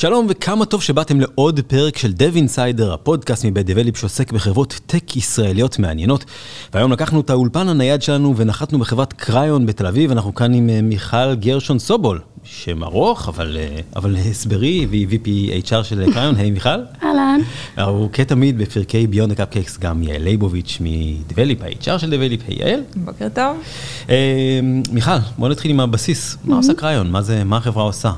שלום וכמה טוב שבאתם לעוד פרק של Dev Insider, הפודקאסט מבית דבליפ שעוסק בחברות tech ישראליות מעניינות. והיום לקחנו את האולפן הנייד שלנו ונחתנו בחברת קריון בתל אביב, אנחנו כאן עם אה, מיכל גרשון סובול, שם ארוך, אבל, אה, אבל הסברי, והיא VP HR של קריון, היי מיכל. אהלן. הוא כתמיד בפרקי beyond the cupcakes גם יעל ליבוביץ' מדבליפ, ה-HR של דבליפ, היי יעל. בוקר טוב. אה, מיכל, בוא נתחיל עם הבסיס, מה עושה קריון? מה, זה, מה החברה עושה?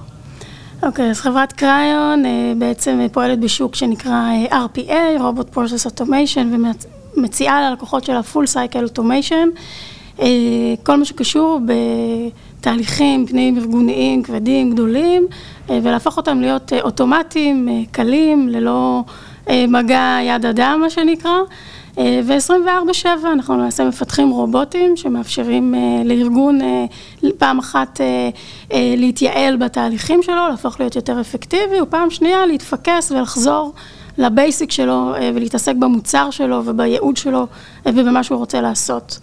אוקיי, okay, אז חברת קריון אה, בעצם פועלת בשוק שנקרא אה, RPA, Robot Process Automation, ומציעה ללקוחות שלה full cycle automation, אה, כל מה שקשור בתהליכים פנים ארגוניים כבדים, גדולים, ולהפוך אותם להיות אוטומטיים, קלים, ללא מגע יד אדם, מה שנקרא. ו-24/7 אנחנו למעשה מפתחים רובוטים שמאפשרים uh, לארגון uh, פעם אחת להתייעל בתהליכים שלו, להפוך להיות יותר אפקטיבי, ופעם שנייה להתפקס ולחזור לבייסיק שלו ולהתעסק במוצר שלו ובייעוד שלו ובמה שהוא רוצה לעשות.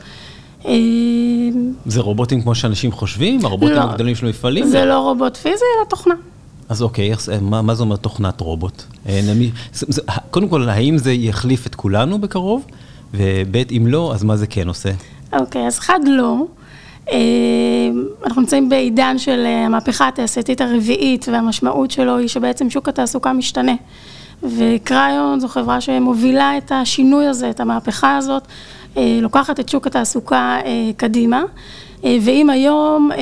זה רובוטים כמו שאנשים חושבים? הרובוטים לא, הגדולים של המפעלים? זה לא רובוט פיזי, אלא תוכנה. אז אוקיי, מה, מה זה אומר תוכנת רובוט? אה, קודם כל, האם זה יחליף את כולנו בקרוב? וב' אם לא, אז מה זה כן עושה? אוקיי, אז אחד לא. אה, אנחנו נמצאים בעידן של אה, המהפכה התעשייתית הרביעית, והמשמעות שלו היא שבעצם שוק התעסוקה משתנה. וקריון זו חברה שמובילה את השינוי הזה, את המהפכה הזאת, לוקחת את שוק התעסוקה קדימה. אה, ואם היום אה,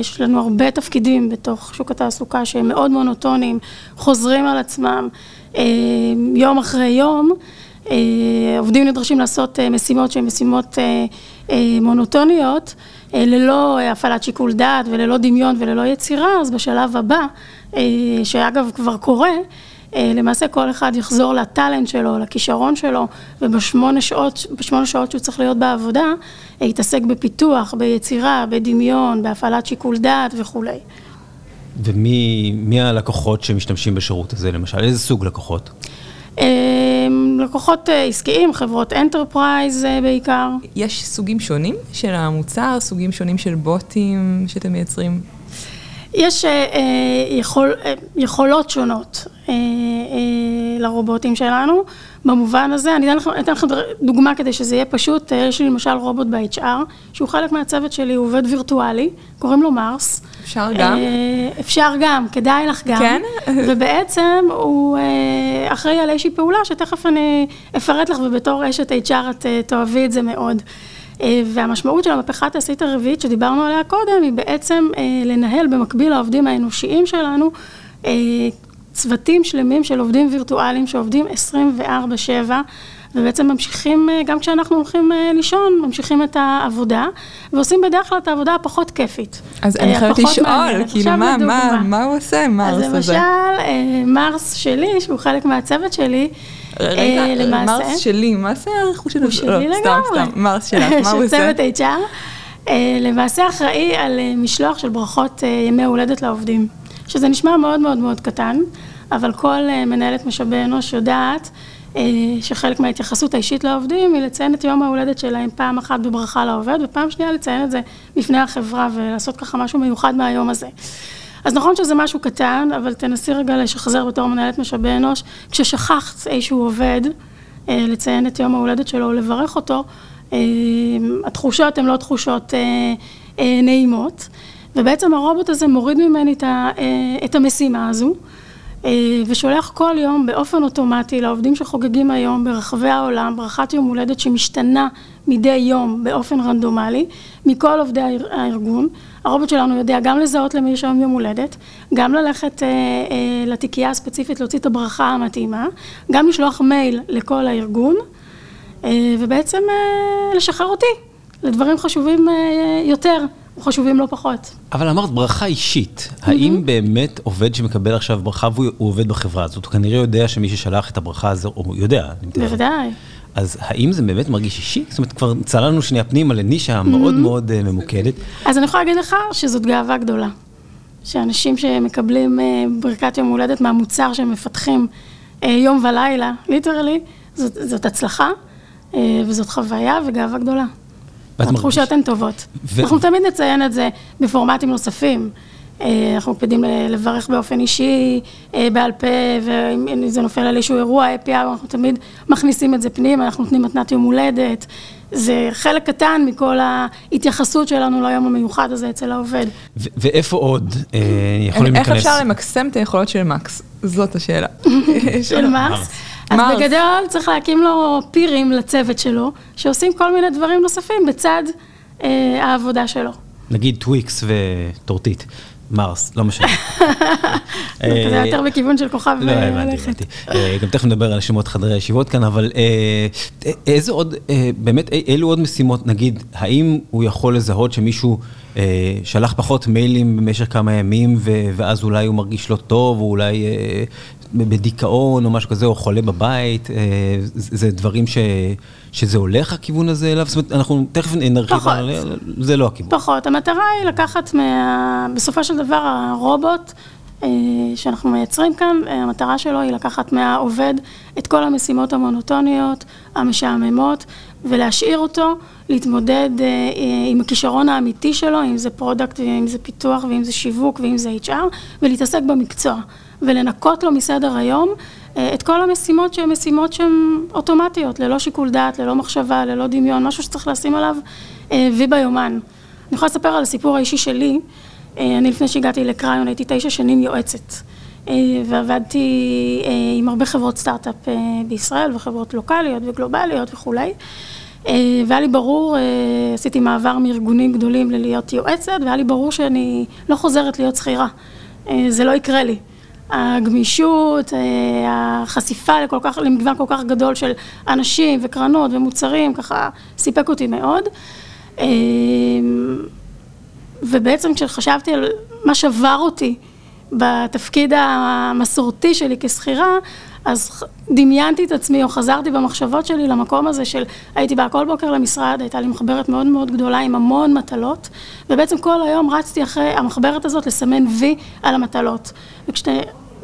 יש לנו הרבה תפקידים בתוך שוק התעסוקה שהם מאוד מונוטוניים, חוזרים על עצמם אה, יום אחרי יום, עובדים נדרשים לעשות משימות שהן משימות מונוטוניות, ללא הפעלת שיקול דעת וללא דמיון וללא יצירה, אז בשלב הבא, שאגב כבר קורה, למעשה כל אחד יחזור לטאלנט שלו, לכישרון שלו, ובשמונה שעות, בשמונה שעות שהוא צריך להיות בעבודה, אה, יתעסק בפיתוח, ביצירה, בדמיון, בהפעלת שיקול דעת וכולי. ומי הלקוחות שמשתמשים בשירות הזה למשל? איזה סוג לקוחות? אה, לקוחות עסקיים, חברות enterprise בעיקר. יש סוגים שונים של המוצר, סוגים שונים של בוטים שאתם מייצרים? יש יכול, יכולות שונות. אה, אה, לרובוטים שלנו, במובן הזה, אני אתן לכם, אתן לכם דוגמה כדי שזה יהיה פשוט, אה, יש לי למשל רובוט ב-HR, שהוא חלק מהצוות שלי, הוא עובד וירטואלי, קוראים לו מרס. אפשר גם? אפשר גם, כדאי לך גם. כן? ובעצם הוא אחראי על איזושהי פעולה שתכף אני אפרט לך, ובתור אשת HR את תאהבי את זה מאוד. והמשמעות של המהפכה התעשית הרביעית שדיברנו עליה קודם, היא בעצם לנהל במקביל לעובדים האנושיים שלנו צוותים שלמים של עובדים וירטואליים שעובדים 24/7 ובעצם ממשיכים, אה, גם כשאנחנו הולכים אה, לישון, ממשיכים את העבודה ועושים בדרך כלל את העבודה הפחות כיפית. אז אני אה, חייבת לשאול, כאילו מה, מה, מה הוא עושה, מרס הזה? אז למשל, מרס שלי, שהוא חלק מהצוות שלי, רגע, למעשה... מרס שלי, מה זה הרכוש שלו? הוא שלי לגמרי. לא, סתם, סתם, מרס שלך, מה הוא עושה? של צוות HR. למעשה אחראי על משלוח של ברכות ימי הולדת לעובדים. שזה נשמע מאוד מאוד מאוד קטן, אבל כל אה, מנהלת משאבי אנוש יודעת אה, שחלק מההתייחסות האישית לעובדים היא לציין את יום ההולדת שלהם פעם אחת בברכה לעובד, ופעם שנייה לציין את זה בפני החברה ולעשות ככה משהו מיוחד מהיום הזה. אז נכון שזה משהו קטן, אבל תנסי רגע לשחזר בתור מנהלת משאבי אנוש, כששכחת איזשהו עובד, אה, לציין את יום ההולדת שלו או לברך אותו, התחושות הן לא תחושות נעימות. ובעצם הרובוט הזה מוריד ממני את, אה, המשימה הזו, אה, ושולח כל יום באופן אוטומטי לעובדים שחוגגים היום ברחבי העולם, ברכת יום הולדת שמשתנה מדי יום באופן רנדומלי, מכל עובדי הארגון. הרובוט שלנו יודע גם לזהות למי יש היום יום הולדת, גם ללכת אה, אה, לתיקייה הספציפית להוציא את הברכה המתאימה, גם לשלוח מייל לכל הארגון, אה, ובעצם אה, לשחרר אותי לדברים חשובים אה, יותר. חשובים לא פחות. אבל אמרת ברכה אישית, האם באמת עובד שמקבל עכשיו ברכה והוא עובד בחברה הזאת, הוא כנראה יודע שמי ששלח את הברכה הזו, הוא יודע. בוודאי. אז האם זה באמת מרגיש אישי? זאת אומרת, כבר צללנו שנייה פנימה לנישה מאוד מאוד אה, ממוקדת. אז אני יכולה להגיד לך שזאת גאווה גדולה. שאנשים שמקבלים אה, ברכת יום הולדת מהמוצר שהם מפתחים אה, יום ולילה, ליטרלי, זאת, זאת הצלחה וזאת חוויה וגאווה גדולה. התחושות הן טובות. ו... אנחנו תמיד נציין את זה בפורמטים נוספים, אנחנו מקפידים לברך באופן אישי, בעל פה, ואם זה נופל על איזשהו אירוע, API, אנחנו תמיד מכניסים את זה פנים, אנחנו נותנים מתנת יום הולדת. זה חלק קטן מכל ההתייחסות שלנו ליום המיוחד הזה אצל העובד. ואיפה עוד יכולים להיכנס? איך אפשר למקסם את היכולות של מקס? זאת השאלה. של מקס? אז בגדול צריך להקים לו פירים לצוות שלו, שעושים כל מיני דברים נוספים בצד העבודה שלו. נגיד טוויקס וטורטית. מרס, לא משנה. זה יותר בכיוון של כוכב לא, הבנתי, הבנתי. גם תכף נדבר על שמות חדרי הישיבות כאן, אבל איזה עוד, באמת, אילו עוד משימות, נגיד, האם הוא יכול לזהות שמישהו שלח פחות מיילים במשך כמה ימים, ואז אולי הוא מרגיש לא טוב, או אולי בדיכאון או משהו כזה, או חולה בבית, זה דברים שזה הולך הכיוון הזה אליו? זאת אומרת, אנחנו תכף נרחיב על זה, לא הכיוון. פחות, המטרה היא לקחת מה... בסופו של דבר הרובוט שאנחנו מייצרים כאן, המטרה שלו היא לקחת מהעובד את כל המשימות המונוטוניות, המשעממות, ולהשאיר אותו להתמודד עם הכישרון האמיתי שלו, אם זה product, אם זה פיתוח, ואם זה שיווק, ואם זה HR, ולהתעסק במקצוע. ולנקות לו מסדר היום את כל המשימות שהן משימות שהן אוטומטיות, ללא שיקול דעת, ללא מחשבה, ללא דמיון, משהו שצריך לשים עליו וי ביומן. אני יכולה לספר על הסיפור האישי שלי, אני לפני שהגעתי לקריון הייתי תשע שנים יועצת, ועבדתי עם הרבה חברות סטארט-אפ בישראל וחברות לוקאליות וגלובליות וכולי, והיה לי ברור, עשיתי מעבר מארגונים גדולים ללהיות יועצת, והיה לי ברור שאני לא חוזרת להיות שכירה, זה לא יקרה לי. הגמישות, החשיפה לכל כך, למגוון כל כך גדול של אנשים וקרנות ומוצרים, ככה סיפק אותי מאוד. ובעצם כשחשבתי על מה שבר אותי בתפקיד המסורתי שלי כשכירה, אז דמיינתי את עצמי או חזרתי במחשבות שלי למקום הזה של הייתי באה כל בוקר למשרד, הייתה לי מחברת מאוד מאוד גדולה עם המון מטלות, ובעצם כל היום רצתי אחרי המחברת הזאת לסמן וי על המטלות.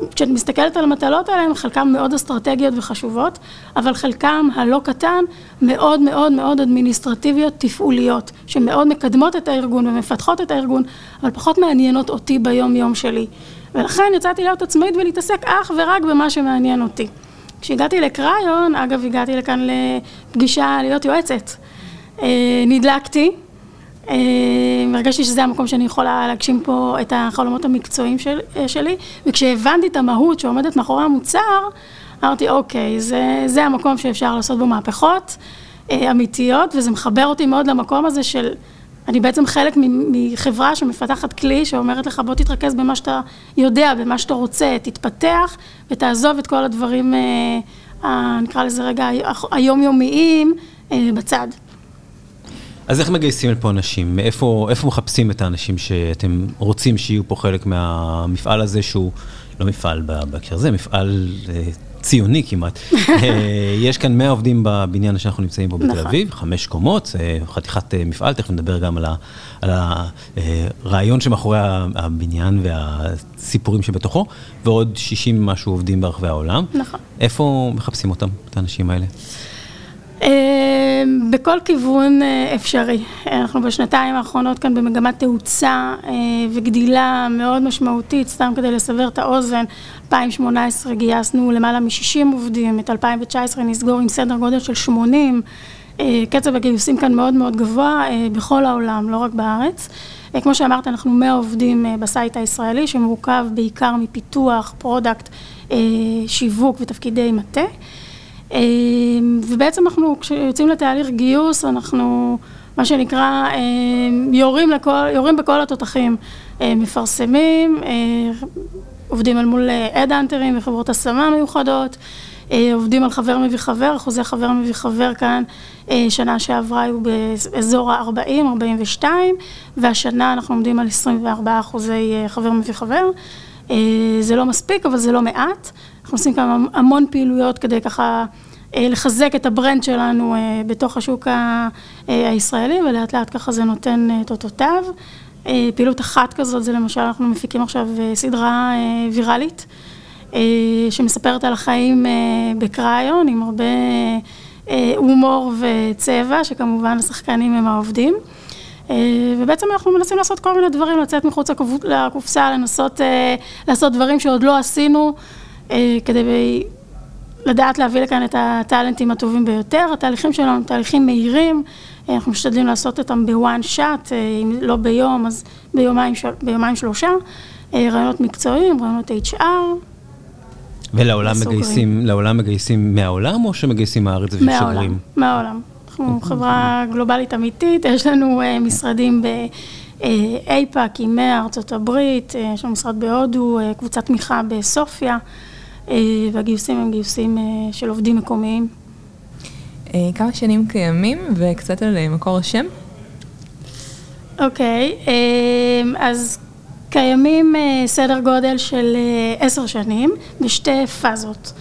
וכשאת מסתכלת על המטלות האלה, חלקן מאוד אסטרטגיות וחשובות, אבל חלקן הלא קטן מאוד מאוד מאוד אדמיניסטרטיביות תפעוליות, שמאוד מקדמות את הארגון ומפתחות את הארגון, אבל פחות מעניינות אותי ביום יום שלי. ולכן יצאתי להיות עצמאית ולהתעסק אך ורק במה שמעניין אותי. כשהגעתי לקריון, אגב הגעתי לכאן לפגישה להיות יועצת, נדלקתי, הרגשתי שזה המקום שאני יכולה להגשים פה את החלומות המקצועיים של, שלי, וכשהבנתי את המהות שעומדת מאחורי המוצר, אמרתי אוקיי, זה, זה המקום שאפשר לעשות בו מהפכות אמיתיות, וזה מחבר אותי מאוד למקום הזה של אני בעצם חלק מחברה שמפתחת כלי שאומרת לך בוא תתרכז במה שאתה יודע, במה שאתה רוצה, תתפתח ותעזוב את כל הדברים, נקרא לזה רגע, היומיומיים בצד. אז איך מגייסים לפה אנשים? מאיפה, איפה מחפשים את האנשים שאתם רוצים שיהיו פה חלק מהמפעל הזה שהוא לא מפעל בהקשר הזה, מפעל ציוני כמעט. יש כאן 100 עובדים בבניין שאנחנו נמצאים בו בתל אביב, חמש קומות, חתיכת מפעל, תכף נדבר גם על הרעיון שמאחורי הבניין והסיפורים שבתוכו, ועוד 60 משהו עובדים ברחבי העולם. נכון. איפה מחפשים אותם, את האנשים האלה? בכל כיוון אפשרי. אנחנו בשנתיים האחרונות כאן במגמת תאוצה וגדילה מאוד משמעותית, סתם כדי לסבר את האוזן, 2018 גייסנו למעלה מ-60 עובדים, את 2019 נסגור עם סדר גודל של 80, קצב הגיוסים כאן מאוד מאוד גבוה בכל העולם, לא רק בארץ. כמו שאמרת, אנחנו 100 עובדים ב site הישראלי, שמורכב בעיקר מפיתוח, product, שיווק ותפקידי מטה. ובעצם אנחנו, כשיוצאים לתהליך גיוס, אנחנו, מה שנקרא, יורים, לכל, יורים בכל התותחים, מפרסמים, עובדים אל מול head hunterים וחברות השמה מיוחדות, עובדים על חבר מביא חבר, אחוזי חבר מביא חבר כאן, שנה שעברה היו באזור ה-40, 42, והשנה אנחנו עומדים על 24 אחוזי חבר מביא חבר. זה לא מספיק, אבל זה לא מעט. אנחנו עושים כאן המון פעילויות כדי ככה לחזק את הברנד שלנו בתוך השוק הישראלי, ולאט לאט ככה זה נותן את אותותיו. פעילות אחת כזאת זה למשל, אנחנו מפיקים עכשיו סדרה ויראלית, שמספרת על החיים בקריון, עם הרבה הומור וצבע, שכמובן השחקנים הם העובדים. ובעצם אנחנו מנסים לעשות כל מיני דברים, לצאת מחוץ לקופסה, לנסות לעשות דברים שעוד לא עשינו, כדי לדעת להביא לכאן את הטאלנטים הטובים ביותר. התהליכים שלנו הם תהליכים מהירים, אנחנו משתדלים לעשות אותם בוואן שאט, אם לא ביום, אז ביומיים, ביומיים שלושה. רעיונות מקצועיים, רעיונות HR. ולעולם מגייסים, לעולם מגייסים מהעולם או שמגייסים מהארץ ושגרים? מהעולם, מהעולם. אנחנו חברה גלובלית אמיתית, יש לנו משרדים באייפאק, עם ארצות הברית, יש לנו משרד בהודו, קבוצת תמיכה בסופיה, והגיוסים הם גיוסים של עובדים מקומיים. כמה שנים קיימים וקצת על מקור השם? אוקיי, אז קיימים סדר גודל של עשר שנים בשתי פאזות.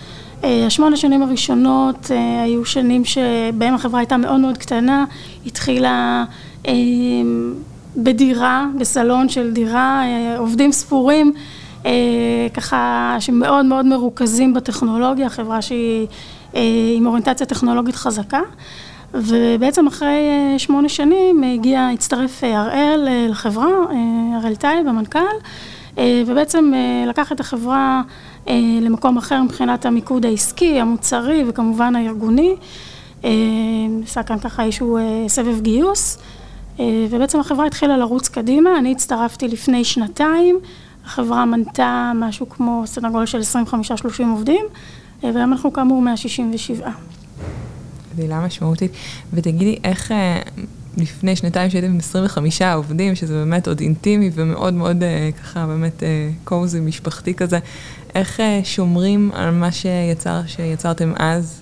השמונה שנים הראשונות היו שנים שבהם החברה הייתה מאוד מאוד קטנה, התחילה בדירה, בסלון של דירה, עובדים ספורים, ככה שמאוד מאוד מרוכזים בטכנולוגיה, חברה שהיא עם אוריינטציה טכנולוגית חזקה. ובעצם אחרי שמונה שנים הגיע, הצטרף הראל לחברה, הראל טייב, המנכ"ל, ובעצם לקח את החברה למקום אחר מבחינת המיקוד העסקי, המוצרי וכמובן הארגוני. עשה כאן ככה איזשהו סבב גיוס, ובעצם החברה התחילה לרוץ קדימה, אני הצטרפתי לפני שנתיים, החברה מנתה משהו כמו סדר גודל של 25-30 עובדים, והיום אנחנו כאמור 167. גדילה משמעותית. ותגידי, איך לפני שנתיים שהייתם עם 25 עובדים, שזה באמת עוד אינטימי ומאוד מאוד ככה באמת קוזי, משפחתי כזה, איך שומרים על מה שיצר, שיצרתם אז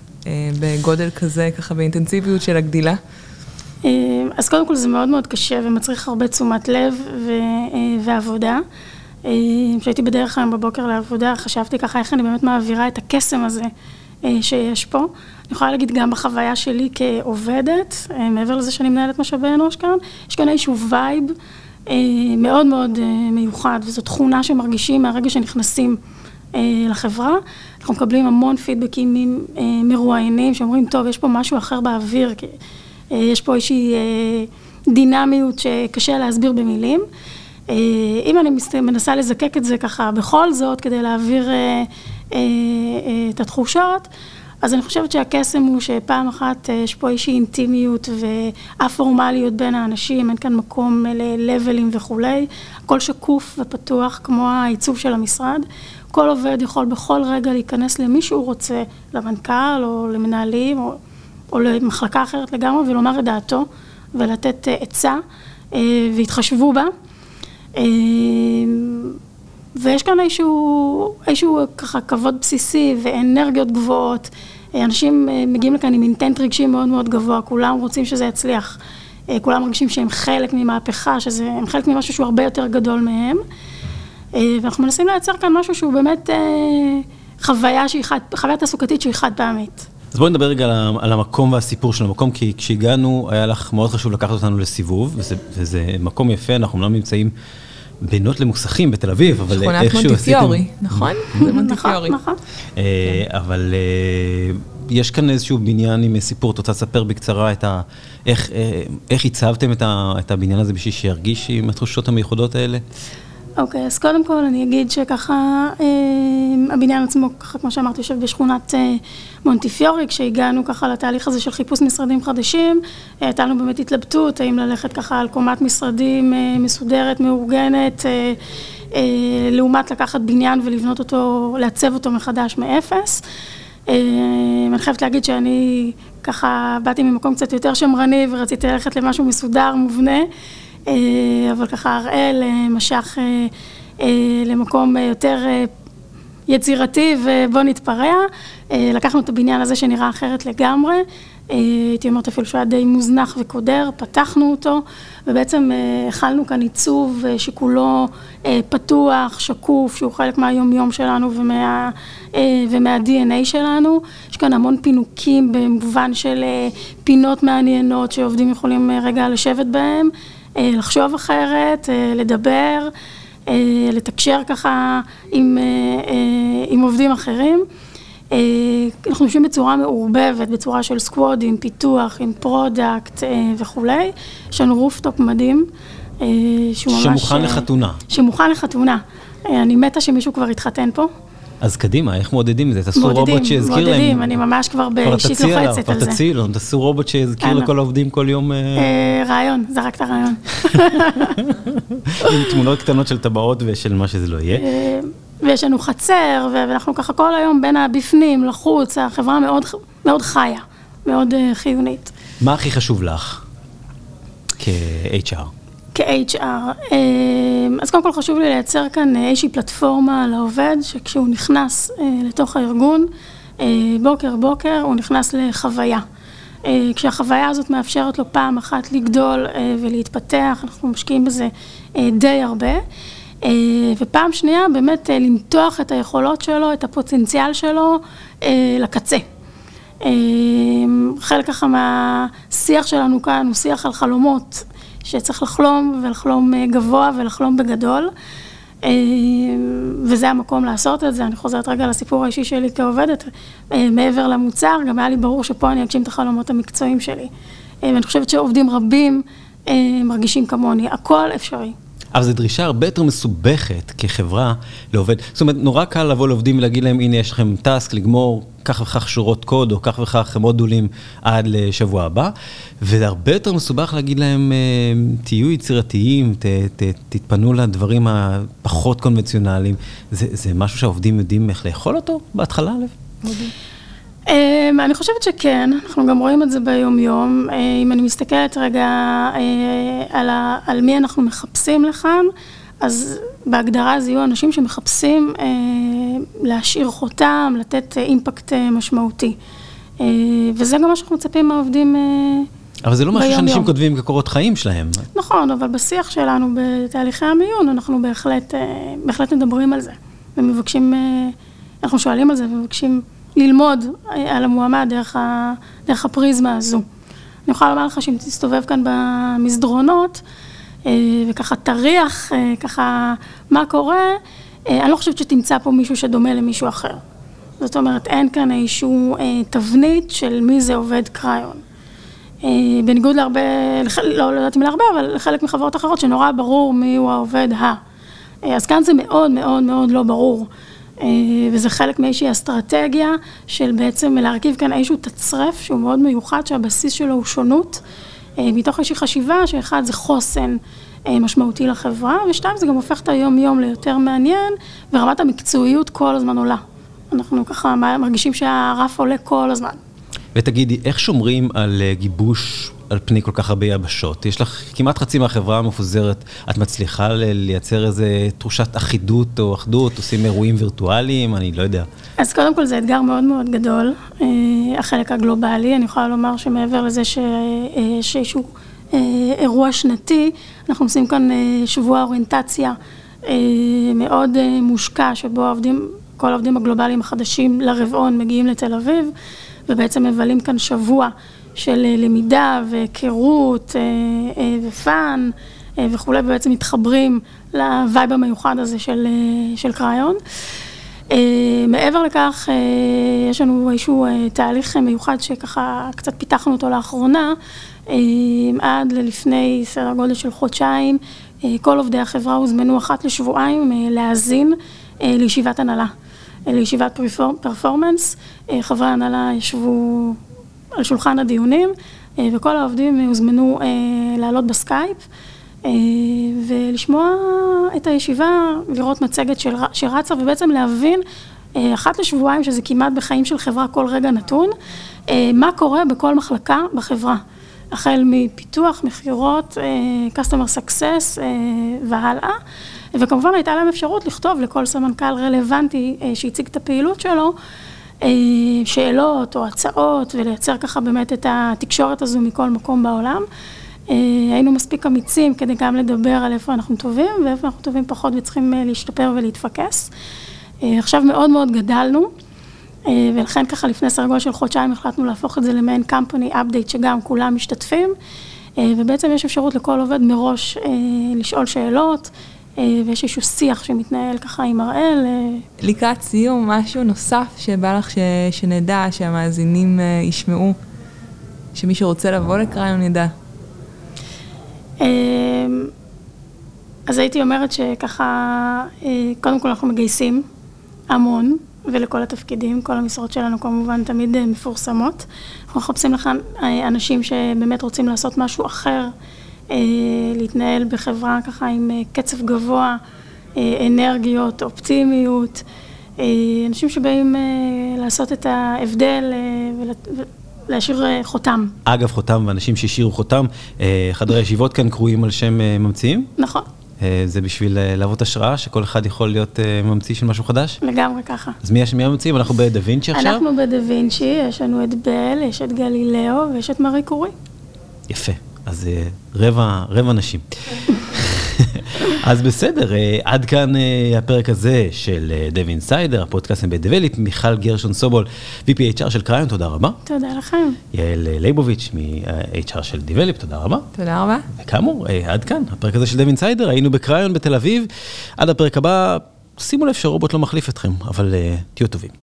בגודל כזה, ככה באינטנסיביות של הגדילה? אז קודם כל זה מאוד מאוד קשה ומצריך הרבה תשומת לב ועבודה. כשהייתי בדרך היום בבוקר לעבודה, חשבתי ככה איך אני באמת מעבירה את הקסם הזה שיש פה. אני יכולה להגיד גם בחוויה שלי כעובדת, מעבר לזה שאני מנהלת משאבי אנוש כאן, יש כאן איזשהו וייב מאוד מאוד מיוחד, וזו תכונה שמרגישים מהרגע שנכנסים לחברה. אנחנו מקבלים המון פידבקים מרואיינים שאומרים, טוב, יש פה משהו אחר באוויר, יש פה איזושהי דינמיות שקשה להסביר במילים. אם אני מנסה לזקק את זה ככה בכל זאת, כדי להעביר את התחושות, אז אני חושבת שהקסם הוא שפעם אחת יש פה איזושהי אינטימיות ואפורמליות בין האנשים, אין כאן מקום ללבלים וכולי, הכל שקוף ופתוח כמו העיצוב של המשרד, כל עובד יכול בכל רגע להיכנס למי שהוא רוצה, למנכ"ל או למנהלים או, או למחלקה אחרת לגמרי ולומר את דעתו ולתת עצה והתחשבו בה. ויש כאן איזשהו, איזשהו ככה כבוד בסיסי ואנרגיות גבוהות, אנשים מגיעים לכאן עם אינטנט רגשי מאוד מאוד גבוה, כולם רוצים שזה יצליח, כולם מרגישים שהם חלק ממהפכה, שהם חלק ממשהו שהוא הרבה יותר גדול מהם, ואנחנו מנסים לייצר כאן משהו שהוא באמת חוויה שהיא חוויה תעסוקתית שהיא חד פעמית. אז בואי נדבר רגע על המקום והסיפור של המקום, כי כשהגענו היה לך מאוד חשוב לקחת אותנו לסיבוב, וזה, וזה מקום יפה, אנחנו אומנם נמצאים בינות למוסכים בתל אביב, אבל איכשהו עשיתם... שכונת מונטיפיורי, נכון? זה מונטיפיורי. נכון, נכון. אבל יש כאן איזשהו בניין עם סיפור, את רוצה לספר בקצרה את ה... איך הצבתם את הבניין הזה בשביל שירגיש עם התחושות המיוחדות האלה? אוקיי, אז קודם כל אני אגיד שככה, הבניין עצמו, ככה כמו שאמרתי, יושב בשכונת מונטיפיורי, כשהגענו ככה לתהליך הזה של חיפוש משרדים חדשים, הייתה לנו באמת התלבטות, האם ללכת ככה על קומת משרדים מסודרת, מאורגנת, לעומת לקחת בניין ולבנות אותו, לעצב אותו מחדש מאפס. אני חייבת להגיד שאני ככה באתי ממקום קצת יותר שמרני ורציתי ללכת למשהו מסודר, מובנה. אבל ככה הראל משך למקום יותר יצירתי ובוא נתפרע. לקחנו את הבניין הזה שנראה אחרת לגמרי, הייתי אומרת אפילו שהוא היה די מוזנח וקודר, פתחנו אותו ובעצם הכלנו כאן עיצוב שכולו פתוח, שקוף, שהוא חלק מהיום-יום שלנו ומה-DNA שלנו. יש כאן המון פינוקים במובן של פינות מעניינות שעובדים יכולים רגע לשבת בהם. לחשוב אחרת, לדבר, לתקשר ככה עם, עם עובדים אחרים. אנחנו יושבים בצורה מעורבבת, בצורה של squadים, פיתוח, עם product וכולי. יש לנו rooftop מדהים, שהוא ממש... שמוכן לחתונה. שמוכן לחתונה. אני מתה שמישהו כבר יתחתן פה. אז קדימה, איך מודדים את זה? תעשו רובוט שיזכיר להם. מודדים, מודדים, אני ממש כבר באישית לוחצת על זה. כבר תציעי לו, תעשו רובוט שיזכיר לכל העובדים כל יום. רעיון, זרקת רעיון. עם תמונות קטנות של טבעות ושל מה שזה לא יהיה. ויש לנו חצר, ואנחנו ככה כל היום בין הבפנים, לחוץ, החברה מאוד חיה, מאוד חיונית. מה הכי חשוב לך כ-HR? כ-HR. אז קודם כל חשוב לי לייצר כאן איזושהי פלטפורמה לעובד, שכשהוא נכנס לתוך הארגון, בוקר בוקר הוא נכנס לחוויה. כשהחוויה הזאת מאפשרת לו פעם אחת לגדול ולהתפתח, אנחנו משקיעים בזה די הרבה. ופעם שנייה, באמת למתוח את היכולות שלו, את הפוטנציאל שלו לקצה. חלק ככה מהשיח שלנו כאן הוא שיח על חלומות. שצריך לחלום, ולחלום גבוה, ולחלום בגדול. וזה המקום לעשות את זה. אני חוזרת רגע לסיפור האישי שלי כעובדת. מעבר למוצר, גם היה לי ברור שפה אני אגשים את החלומות המקצועיים שלי. ואני חושבת שעובדים רבים מרגישים כמוני. הכל אפשרי. אבל זו דרישה הרבה יותר מסובכת כחברה לעובד. זאת אומרת, נורא קל לבוא לעובדים ולהגיד להם, הנה, יש לכם טאסק לגמור כך וכך שורות קוד, או כך וכך מודולים עד לשבוע הבא, וזה הרבה יותר מסובך להגיד להם, תהיו יצירתיים, ת, ת, תתפנו לדברים הפחות קונבנציונליים. זה, זה משהו שהעובדים יודעים איך לאכול אותו בהתחלה, לב? אני חושבת שכן, אנחנו גם רואים את זה ביום-יום. אם אני מסתכלת רגע על מי אנחנו מחפשים לכאן, אז בהגדרה זה יהיו אנשים שמחפשים להשאיר חותם, לתת אימפקט משמעותי. וזה גם מה שאנחנו מצפים מהעובדים ביום-יום. אבל זה לא משהו שאנשים כותבים כקורות חיים שלהם. נכון, אבל בשיח שלנו בתהליכי המיון, אנחנו בהחלט מדברים על זה. ומבקשים, אנחנו שואלים על זה ומבקשים ללמוד על המועמד דרך, ה, דרך הפריזמה הזו. אני יכולה לומר לך שאם תסתובב כאן במסדרונות, וככה תריח, ככה מה קורה, אני לא חושבת שתמצא פה מישהו שדומה למישהו אחר. זאת אומרת, אין כאן איזשהו תבנית של מי זה עובד קריון. בניגוד להרבה, לא, לא יודעת אם להרבה, אבל לחלק מחברות אחרות שנורא ברור מי הוא העובד ה. אז כאן זה מאוד מאוד מאוד לא ברור. וזה חלק מאיזושהי אסטרטגיה של בעצם להרכיב כאן איזשהו תצרף שהוא מאוד מיוחד, שהבסיס שלו הוא שונות, מתוך איזושהי חשיבה שאחד זה חוסן משמעותי לחברה, ושתיים זה גם הופך את היום-יום ליותר מעניין, ורמת המקצועיות כל הזמן עולה. אנחנו ככה מרגישים שהרף עולה כל הזמן. ותגידי, איך שומרים על גיבוש על פני כל כך הרבה יבשות? יש לך כמעט חצי מהחברה המפוזרת, את מצליחה לייצר איזו תחושת אחידות או אחדות, עושים אירועים וירטואליים, אני לא יודע. אז קודם כל זה אתגר מאוד מאוד גדול, החלק הגלובלי, אני יכולה לומר שמעבר לזה שיש איזשהו אירוע שנתי, אנחנו עושים כאן שבוע אוריינטציה מאוד מושקע, שבו העובדים, כל העובדים הגלובליים החדשים לרבעון מגיעים לתל אביב, ובעצם מבלים כאן שבוע של למידה והיכרות ו fun וכולי, ובעצם מתחברים ל vibe המיוחד הזה של, של קריון. מעבר לכך, יש לנו איזשהו תהליך מיוחד שככה קצת פיתחנו אותו לאחרונה, עד ללפני סדר גודל של חודשיים, כל עובדי החברה הוזמנו אחת לשבועיים להאזין לישיבת הנהלה, לישיבת performance, חברי ההנהלה ישבו על שולחן הדיונים, וכל העובדים הוזמנו לעלות בסקייפ, ולשמוע את הישיבה, לראות מצגת שרצה, ובעצם להבין, אחת לשבועיים, שזה כמעט בחיים של חברה כל רגע נתון, מה קורה בכל מחלקה בחברה. החל מפיתוח, מכירות, customer success והלאה. וכמובן הייתה להם אפשרות לכתוב לכל סמנכ"ל רלוונטי שהציג את הפעילות שלו, שאלות או הצעות, ולייצר ככה באמת את התקשורת הזו מכל מקום בעולם. היינו מספיק אמיצים כדי גם לדבר על איפה אנחנו טובים, ואיפה אנחנו טובים פחות וצריכים להשתפר ולהתפקס. עכשיו מאוד מאוד גדלנו, ולכן ככה לפני סדר גודל של חודשיים החלטנו להפוך את זה למעין company update שגם כולם משתתפים, ובעצם יש אפשרות לכל עובד מראש לשאול שאלות, ויש איזשהו שיח שמתנהל ככה עם הראל. לקראת סיום, משהו נוסף שבא לך ש... שנדע, שהמאזינים ישמעו, שמי שרוצה לבוא לקריון ידע. אז הייתי אומרת שככה, קודם כל אנחנו מגייסים המון. ולכל התפקידים, כל המשרות שלנו כמובן תמיד אה, מפורסמות. אנחנו מחפשים לכאן אה, אנשים שבאמת רוצים לעשות משהו אחר, אה, להתנהל בחברה ככה עם קצב גבוה, אנרגיות, אופטימיות, אנשים שבאים לעשות את ההבדל ולהשאיר חותם. אגב, חותם ואנשים שהשאירו חותם, חדרי ישיבות כאן קרויים על שם ממציאים? נכון. אה, זה בשביל אה, להוות השראה, שכל אחד יכול להיות אה, ממציא של משהו חדש? לגמרי ככה. אז מי מי הממציאים? אנחנו בדה וינצ'י עכשיו? אנחנו בדה וינצ'י, יש לנו את בל, יש את גלילאו ויש את מארי קורי. יפה, אז רבע, רבע נשים. אז בסדר, אה, עד כאן אה, הפרק הזה של דב אינסיידר, הפודקאסט מבית דבליפ, מיכל גרשון סובול, VP HR של קריון, תודה רבה. תודה לכם. יעל אה, ליבוביץ' מ-HR של דבליפ, תודה רבה. תודה רבה. וכאמור, עד כאן, הפרק הזה של דב אינסיידר, היינו בקריון בתל אביב. עד הפרק הבא, שימו לב שרובוט לא מחליף אתכם, אבל תהיו טובים.